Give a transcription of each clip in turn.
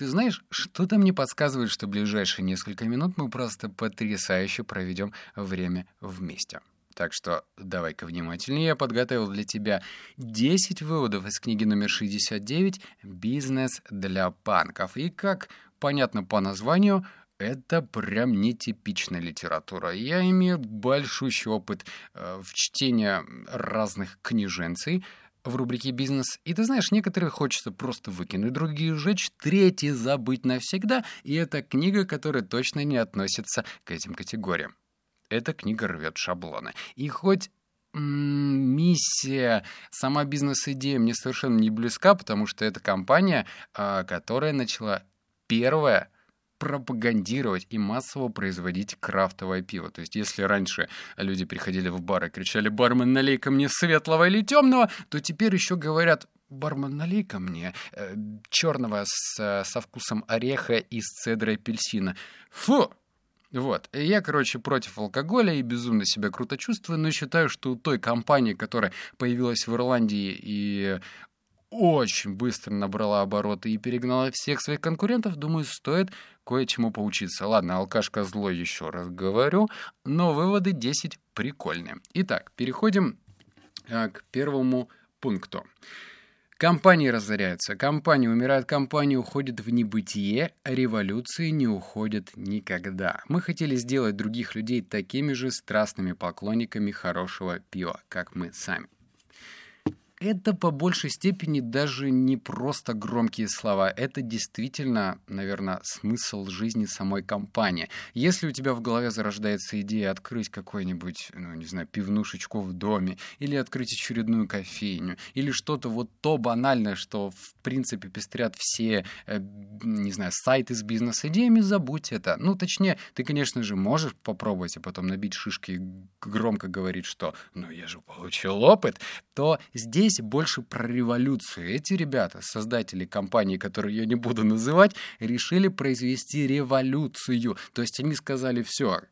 Ты знаешь, что-то мне подсказывает, что ближайшие несколько минут мы просто потрясающе проведем время вместе. Так что давай-ка внимательнее. Я подготовил для тебя 10 выводов из книги номер 69 «Бизнес для банков». И как понятно по названию, это прям нетипичная литература. Я имею большущий опыт э, в чтении разных книженций в рубрике «Бизнес». И ты знаешь, некоторые хочется просто выкинуть, другие сжечь, третьи забыть навсегда. И это книга, которая точно не относится к этим категориям. Эта книга рвет шаблоны. И хоть миссия, сама бизнес-идея мне совершенно не близка, потому что это компания, а, которая начала первая пропагандировать и массово производить крафтовое пиво. То есть, если раньше люди приходили в бар и кричали «Бармен, налей-ка мне светлого или темного», то теперь еще говорят бармен, налей-ка мне э, черного с, со вкусом ореха и с цедрой апельсина. Фу! Вот. И я, короче, против алкоголя и безумно себя круто чувствую, но считаю, что у той компании, которая появилась в Ирландии и очень быстро набрала обороты и перегнала всех своих конкурентов, думаю, стоит кое-чему поучиться. Ладно, алкашка злой еще раз говорю, но выводы 10 прикольные. Итак, переходим а, к первому пункту. Компании разоряются, компании умирают, компании уходят в небытие, а революции не уходят никогда. Мы хотели сделать других людей такими же страстными поклонниками хорошего пива, как мы сами это по большей степени даже не просто громкие слова. Это действительно, наверное, смысл жизни самой компании. Если у тебя в голове зарождается идея открыть какой-нибудь, ну, не знаю, пивнушечку в доме, или открыть очередную кофейню, или что-то вот то банальное, что, в принципе, пестрят все, э, не знаю, сайты с бизнес-идеями, забудь это. Ну, точнее, ты, конечно же, можешь попробовать, а потом набить шишки и громко говорить, что «ну, я же получил опыт», то здесь здесь больше про революцию. Эти ребята, создатели компании, которую я не буду называть, решили произвести революцию. То есть они сказали, все,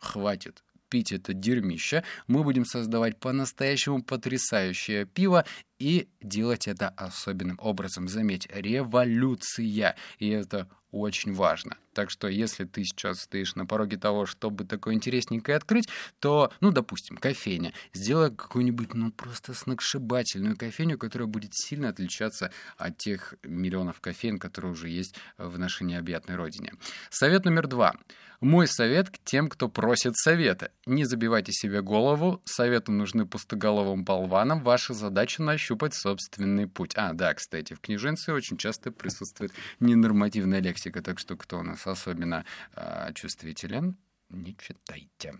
хватит пить это дерьмище, мы будем создавать по-настоящему потрясающее пиво и делать это особенным образом. Заметь, революция. И это очень важно. Так что если ты сейчас стоишь на пороге того, чтобы такое интересненькое открыть, то, ну, допустим, кофейня. Сделай какую-нибудь, ну, просто сногсшибательную кофейню, которая будет сильно отличаться от тех миллионов кофеин, которые уже есть в нашей необъятной родине. Совет номер два. Мой совет к тем, кто просит совета. Не забивайте себе голову, советы нужны пустоголовым болванам, ваша задача нащупать собственный путь. А, да, кстати, в книженце очень часто присутствует ненормативная лексика, так что кто у нас особенно э, чувствителен, не читайте.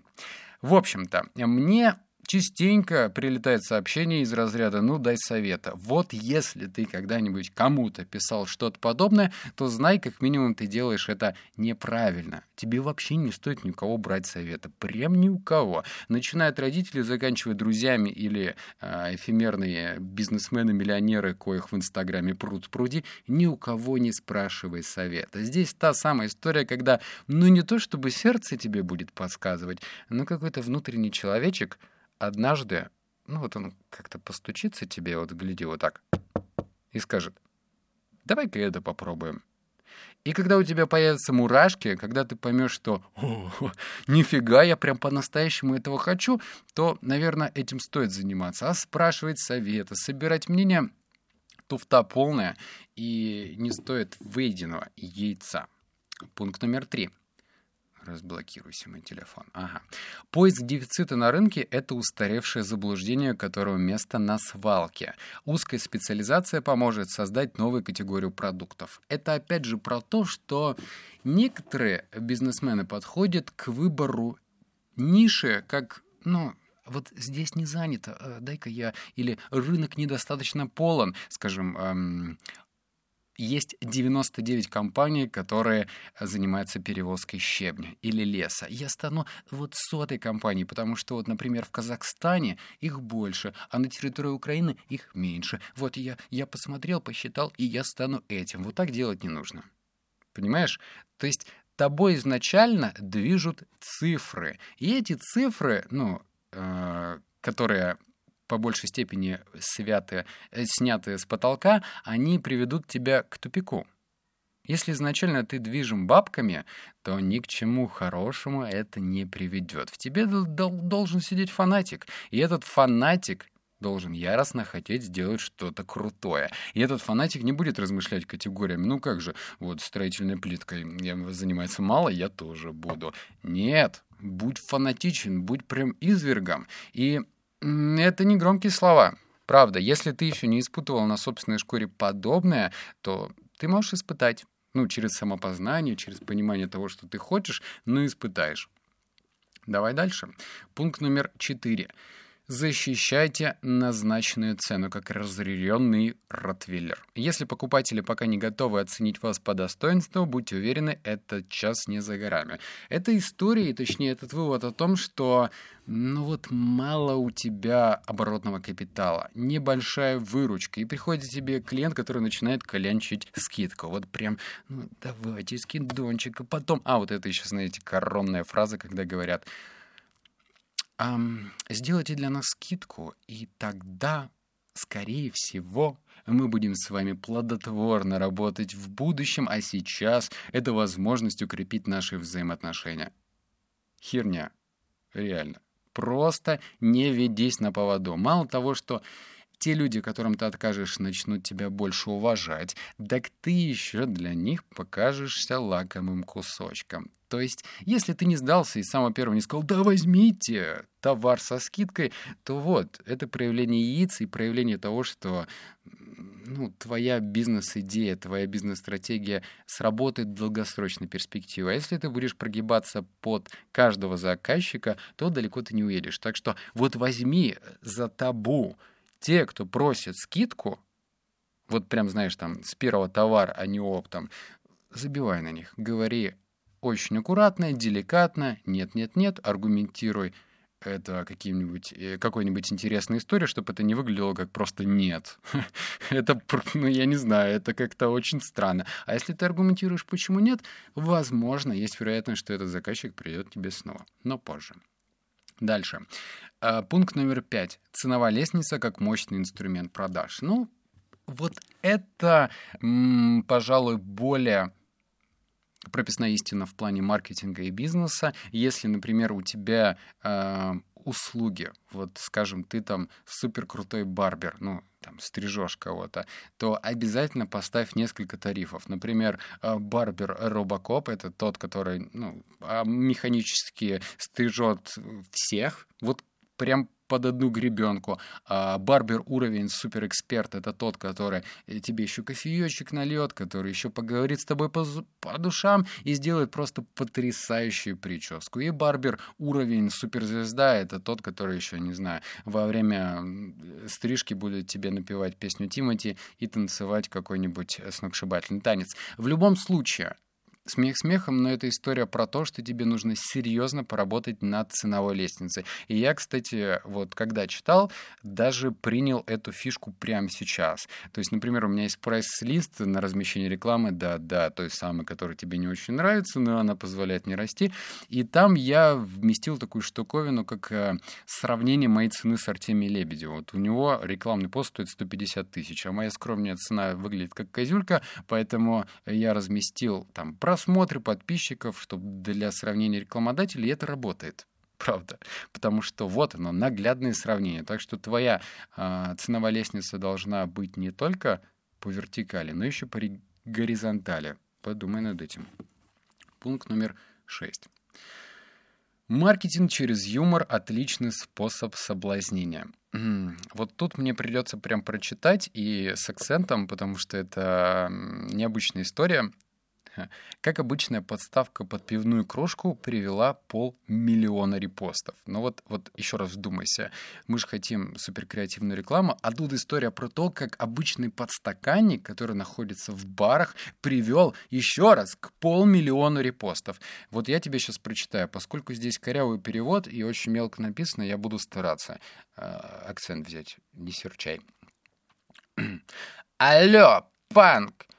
В общем-то, мне частенько прилетает сообщение из разряда «ну, дай совета». Вот если ты когда-нибудь кому-то писал что-то подобное, то знай, как минимум ты делаешь это неправильно. Тебе вообще не стоит ни у кого брать совета. Прям ни у кого. Начиная от родителей, заканчивая друзьями или э, эфемерные бизнесмены-миллионеры, коих в Инстаграме пруд пруди, ни у кого не спрашивай совета. Здесь та самая история, когда, ну не то чтобы сердце тебе будет подсказывать, но какой-то внутренний человечек — однажды, ну вот он как-то постучится тебе, вот гляди вот так, и скажет, давай-ка это попробуем. И когда у тебя появятся мурашки, когда ты поймешь, что нифига, я прям по-настоящему этого хочу, то, наверное, этим стоит заниматься. А спрашивать совета, собирать мнение туфта полная, и не стоит выеденного яйца. Пункт номер три — Разблокируйся мой телефон. Ага. Поиск дефицита на рынке — это устаревшее заблуждение, которого место на свалке. Узкая специализация поможет создать новую категорию продуктов. Это опять же про то, что некоторые бизнесмены подходят к выбору ниши как, ну, вот здесь не занято, э, дай-ка я, или рынок недостаточно полон, скажем, эм, есть 99 компаний, которые занимаются перевозкой щебня или леса. Я стану вот сотой компанией, потому что вот, например, в Казахстане их больше, а на территории Украины их меньше. Вот я, я посмотрел, посчитал, и я стану этим. Вот так делать не нужно. Понимаешь? То есть тобой изначально движут цифры. И эти цифры, ну, э, которые по большей степени святые, э, снятые с потолка, они приведут тебя к тупику. Если изначально ты движим бабками, то ни к чему хорошему это не приведет. В тебе должен сидеть фанатик. И этот фанатик должен яростно хотеть сделать что-то крутое. И этот фанатик не будет размышлять категориями, ну как же, вот строительной плиткой занимается мало, я тоже буду. Нет, будь фанатичен, будь прям извергом. И это не громкие слова. Правда, если ты еще не испытывал на собственной шкуре подобное, то ты можешь испытать. Ну, через самопознание, через понимание того, что ты хочешь, но испытаешь. Давай дальше. Пункт номер четыре. Защищайте назначенную цену, как разъяренный ротвейлер. Если покупатели пока не готовы оценить вас по достоинству, будьте уверены, этот час не за горами. Это история, и точнее этот вывод о том, что ну вот мало у тебя оборотного капитала, небольшая выручка, и приходит тебе клиент, который начинает колянчить скидку. Вот прям, ну давайте скидончик, а потом... А, вот это еще, знаете, коронная фраза, когда говорят сделайте для нас скидку, и тогда, скорее всего, мы будем с вами плодотворно работать в будущем, а сейчас это возможность укрепить наши взаимоотношения. Херня. Реально. Просто не ведись на поводу. Мало того, что те люди, которым ты откажешь, начнут тебя больше уважать, так ты еще для них покажешься лакомым кусочком. То есть, если ты не сдался и с самого первого не сказал «да возьмите товар со скидкой», то вот, это проявление яиц и проявление того, что ну, твоя бизнес-идея, твоя бизнес-стратегия сработает в долгосрочной перспективе. А если ты будешь прогибаться под каждого заказчика, то далеко ты не уедешь. Так что вот возьми за табу те, кто просит скидку, вот прям, знаешь, там, с первого товара, а не оптом, забивай на них. Говори очень аккуратно, деликатно, нет-нет-нет, аргументируй это каким-нибудь, э, какой-нибудь интересной историей, чтобы это не выглядело как просто «нет». это, ну, я не знаю, это как-то очень странно. А если ты аргументируешь, почему нет, возможно, есть вероятность, что этот заказчик придет тебе снова, но позже. Дальше. А, пункт номер пять. Ценовая лестница как мощный инструмент продаж. Ну, вот это, пожалуй, более прописная истина в плане маркетинга и бизнеса. Если, например, у тебя э, услуги, вот, скажем, ты там супер крутой барбер, ну, там, стрижешь кого-то, то обязательно поставь несколько тарифов. Например, э, барбер Робокоп — это тот, который, ну, а, механически стрижет всех, вот прям под одну гребенку. А барбер уровень суперэксперт это тот, который э, тебе еще кофеечек нальет, который еще поговорит с тобой по, по душам и сделает просто потрясающую прическу. И барбер уровень суперзвезда это тот, который еще, не знаю, во время стрижки будет тебе напевать песню Тимати и танцевать какой-нибудь сногсшибательный танец. В любом случае, Смех смехом, но это история про то, что тебе нужно серьезно поработать над ценовой лестницей. И я, кстати, вот когда читал, даже принял эту фишку прямо сейчас. То есть, например, у меня есть прайс-лист на размещение рекламы, да, да, той самой, которая тебе не очень нравится, но она позволяет не расти. И там я вместил такую штуковину, как э, сравнение моей цены с Артемием Лебедевым. Вот у него рекламный пост стоит 150 тысяч, а моя скромная цена выглядит как козюлька, поэтому я разместил там просмотры подписчиков, чтобы для сравнения рекламодателей, это работает. Правда. Потому что вот оно, наглядное сравнение. Так что твоя э, ценовая лестница должна быть не только по вертикали, но еще по горизонтали. Подумай над этим. Пункт номер шесть. Маркетинг через юмор – отличный способ соблазнения. Вот тут мне придется прям прочитать и с акцентом, потому что это необычная история. Как обычная подставка под пивную кружку привела полмиллиона репостов. Но вот, вот еще раз вдумайся. Мы же хотим суперкреативную рекламу, а тут история про то, как обычный подстаканник, который находится в барах, привел еще раз к полмиллиону репостов. Вот я тебе сейчас прочитаю. Поскольку здесь корявый перевод и очень мелко написано, я буду стараться э, акцент взять. Не серчай. Алло, панк!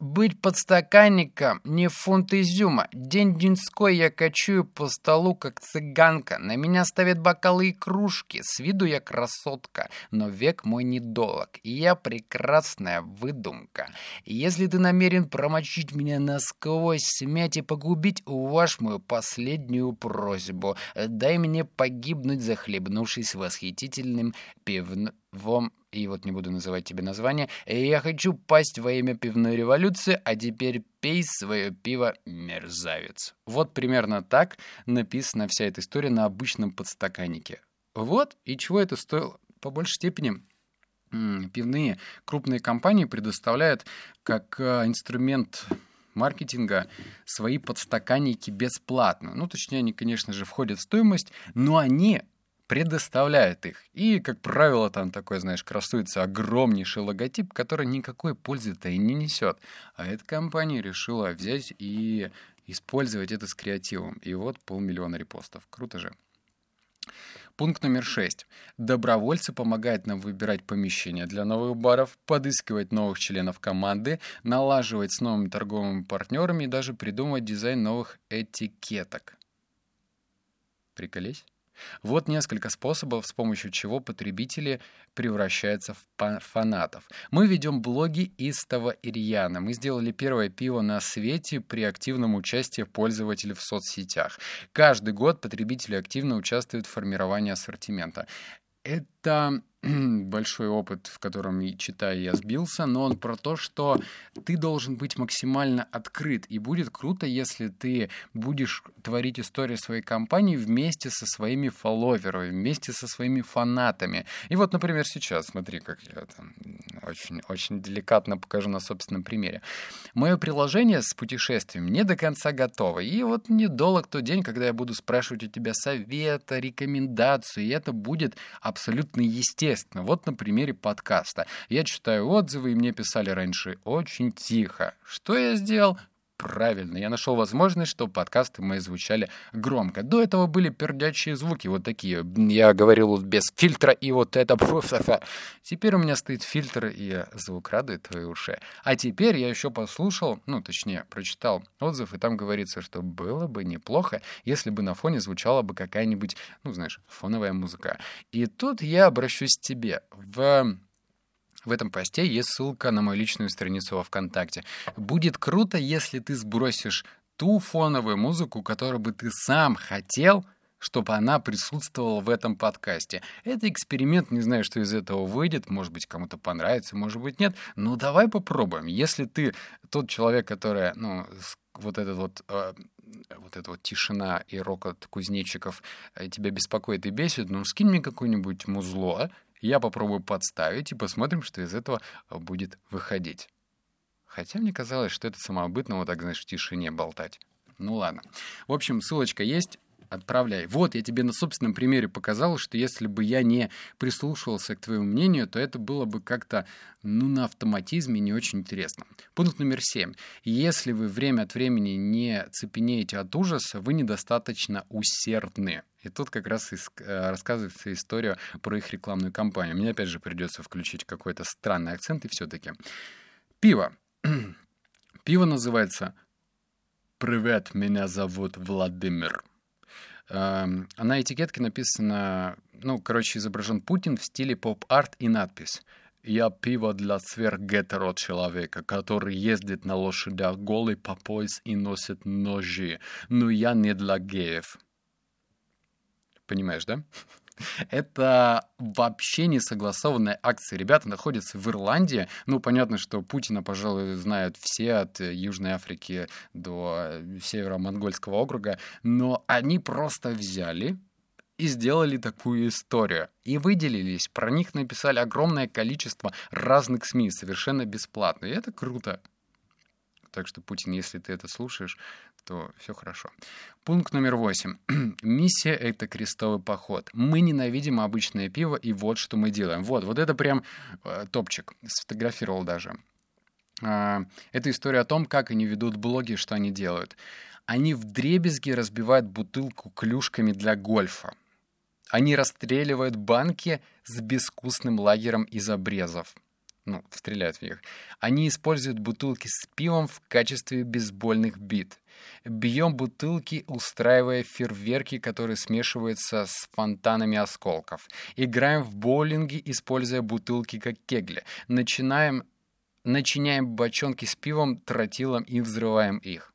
Быть подстаканником не фунт изюма. День-деньской я качую по столу, как цыганка. На меня ставят бокалы и кружки. С виду я красотка, но век мой недолог. И я прекрасная выдумка. Если ты намерен промочить меня насквозь, смять и погубить, уваж мою последнюю просьбу. Дай мне погибнуть, захлебнувшись восхитительным пивным и вот не буду называть тебе название, я хочу пасть во имя пивной революции, а теперь пей свое пиво, мерзавец. Вот примерно так написана вся эта история на обычном подстаканнике. Вот и чего это стоило. По большей степени пивные крупные компании предоставляют как э, инструмент маркетинга свои подстаканники бесплатно. Ну, точнее, они, конечно же, входят в стоимость, но они предоставляет их. И, как правило, там такой, знаешь, красуется огромнейший логотип, который никакой пользы-то и не несет. А эта компания решила взять и использовать это с креативом. И вот полмиллиона репостов. Круто же. Пункт номер шесть. Добровольцы помогают нам выбирать помещения для новых баров, подыскивать новых членов команды, налаживать с новыми торговыми партнерами и даже придумывать дизайн новых этикеток. Приколись? Вот несколько способов, с помощью чего потребители превращаются в фанатов. Мы ведем блоги Истова и Рьяна. Мы сделали первое пиво на свете при активном участии пользователей в соцсетях. Каждый год потребители активно участвуют в формировании ассортимента. Это большой опыт, в котором, читая, я сбился, но он про то, что ты должен быть максимально открыт. И будет круто, если ты будешь творить историю своей компании вместе со своими фолловерами, вместе со своими фанатами. И вот, например, сейчас, смотри, как я там очень, очень деликатно покажу на собственном примере. Мое приложение с путешествием не до конца готово. И вот недолг тот день, когда я буду спрашивать у тебя совета, рекомендацию, и это будет абсолютно естественно естественно. Вот на примере подкаста. Я читаю отзывы, и мне писали раньше очень тихо. Что я сделал? Правильно, я нашел возможность, чтобы подкасты мои звучали громко. До этого были пердячие звуки, вот такие. Я говорил без фильтра, и вот это... Теперь у меня стоит фильтр, и звук радует твои уши. А теперь я еще послушал, ну, точнее, прочитал отзыв, и там говорится, что было бы неплохо, если бы на фоне звучала бы какая-нибудь, ну, знаешь, фоновая музыка. И тут я обращусь к тебе. В в этом посте есть ссылка на мою личную страницу во ВКонтакте. Будет круто, если ты сбросишь ту фоновую музыку, которую бы ты сам хотел, чтобы она присутствовала в этом подкасте. Это эксперимент, не знаю, что из этого выйдет, может быть, кому-то понравится, может быть, нет. Но давай попробуем. Если ты тот человек, который, ну, вот этот вот э, вот эта вот тишина и рокот кузнечиков э, тебя беспокоит и бесит, ну, скинь мне какое-нибудь музло, я попробую подставить и посмотрим, что из этого а, будет выходить. Хотя мне казалось, что это самобытно вот так, знаешь, в тишине болтать. Ну ладно. В общем, ссылочка есть отправляй. Вот, я тебе на собственном примере показал, что если бы я не прислушивался к твоему мнению, то это было бы как-то, ну, на автоматизме не очень интересно. Пункт номер семь. Если вы время от времени не цепенеете от ужаса, вы недостаточно усердны. И тут как раз э, рассказывается история про их рекламную кампанию. Мне опять же придется включить какой-то странный акцент, и все-таки. Пиво. Пиво называется «Привет, меня зовут Владимир». Эм, а на этикетке написано, ну, короче, изображен Путин в стиле поп-арт и надпись «Я пиво для сверхгетеро человека, который ездит на лошадях голый по пояс и носит ножи, но я не для геев». Понимаешь, да? Это вообще не согласованная акция. Ребята находятся в Ирландии. Ну, понятно, что Путина, пожалуй, знают все от Южной Африки до Северо-Монгольского округа. Но они просто взяли и сделали такую историю. И выделились. Про них написали огромное количество разных СМИ совершенно бесплатно. И это круто. Так что, Путин, если ты это слушаешь, то все хорошо. Пункт номер восемь. Миссия — это крестовый поход. Мы ненавидим обычное пиво, и вот что мы делаем. Вот, вот это прям э, топчик. Сфотографировал даже. Э, это история о том, как они ведут блоги, что они делают. Они в дребезги разбивают бутылку клюшками для гольфа. Они расстреливают банки с безвкусным лагером из обрезов. ну, стреляют в них. Они используют бутылки с пивом в качестве бейсбольных бит. Бьем бутылки, устраивая фейерверки, которые смешиваются с фонтанами осколков. Играем в боулинге, используя бутылки как кегли. Начинаем, начиняем бочонки с пивом, тротилом и взрываем их.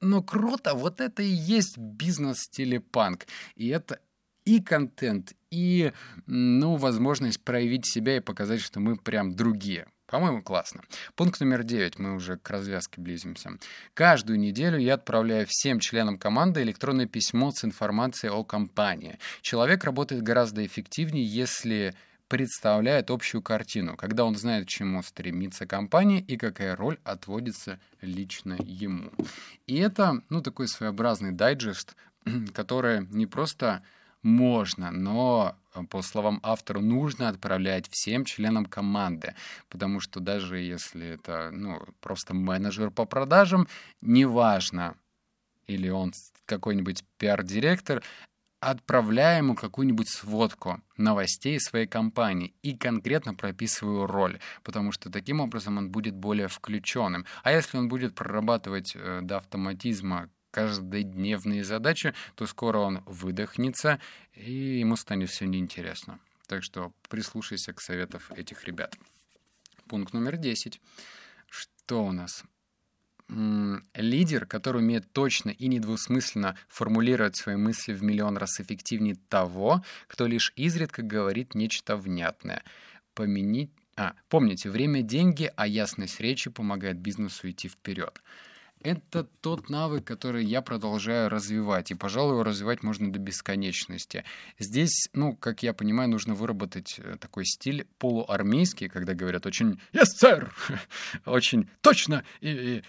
Но круто, вот это и есть бизнес в стиле панк. И это и контент, и, ну, возможность проявить себя и показать, что мы прям другие. По-моему, классно. Пункт номер девять. Мы уже к развязке близимся. Каждую неделю я отправляю всем членам команды электронное письмо с информацией о компании. Человек работает гораздо эффективнее, если представляет общую картину, когда он знает, к чему стремится компания и какая роль отводится лично ему. И это, ну, такой своеобразный дайджест, который не просто можно, но, по словам автора, нужно отправлять всем членам команды, потому что даже если это ну, просто менеджер по продажам, неважно, или он какой-нибудь пиар-директор, отправляя ему какую-нибудь сводку новостей своей компании и конкретно прописываю роль, потому что таким образом он будет более включенным. А если он будет прорабатывать э, до автоматизма каждодневные задачи, то скоро он выдохнется, и ему станет все неинтересно. Так что прислушайся к советам этих ребят. Пункт номер 10. Что у нас? лидер, который умеет точно и недвусмысленно формулировать свои мысли в миллион раз эффективнее того, кто лишь изредка говорит нечто внятное. Поменить... А, помните, время — деньги, а ясность речи помогает бизнесу идти вперед это тот навык, который я продолжаю развивать. И, пожалуй, его развивать можно до бесконечности. Здесь, ну, как я понимаю, нужно выработать э, такой стиль полуармейский, когда говорят очень «Yes, sir!» очень точно и,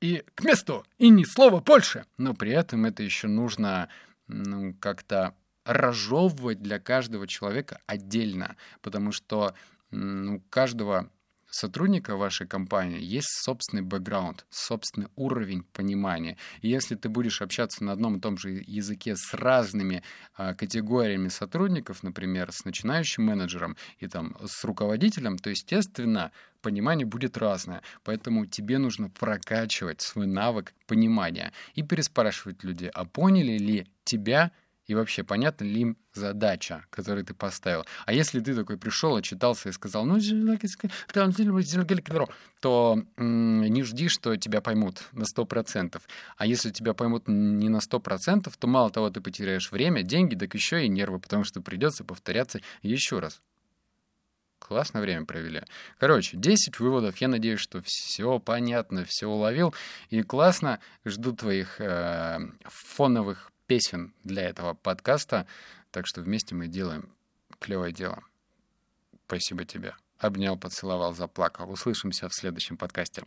и, и к месту, и ни слова больше. Но при этом это еще нужно ну, как-то разжевывать для каждого человека отдельно, потому что ну, каждого сотрудника вашей компании есть собственный бэкграунд, собственный уровень понимания. И если ты будешь общаться на одном и том же языке с разными а, категориями сотрудников, например, с начинающим менеджером и там с руководителем, то, естественно, понимание будет разное. Поэтому тебе нужно прокачивать свой навык понимания и переспрашивать людей, а поняли ли тебя и вообще понятна ли им задача, которую ты поставил. А если ты такой пришел, отчитался и сказал, ну, то не жди, что тебя поймут на 100%. А если тебя поймут не на 100%, то мало того, ты потеряешь время, деньги, так еще и нервы, потому что придется повторяться еще раз. Классно время провели. Короче, 10 выводов. Я надеюсь, что все понятно, все уловил. И классно. Жду твоих э, фоновых песен для этого подкаста. Так что вместе мы делаем клевое дело. Спасибо тебе. Обнял, поцеловал, заплакал. Услышимся в следующем подкасте.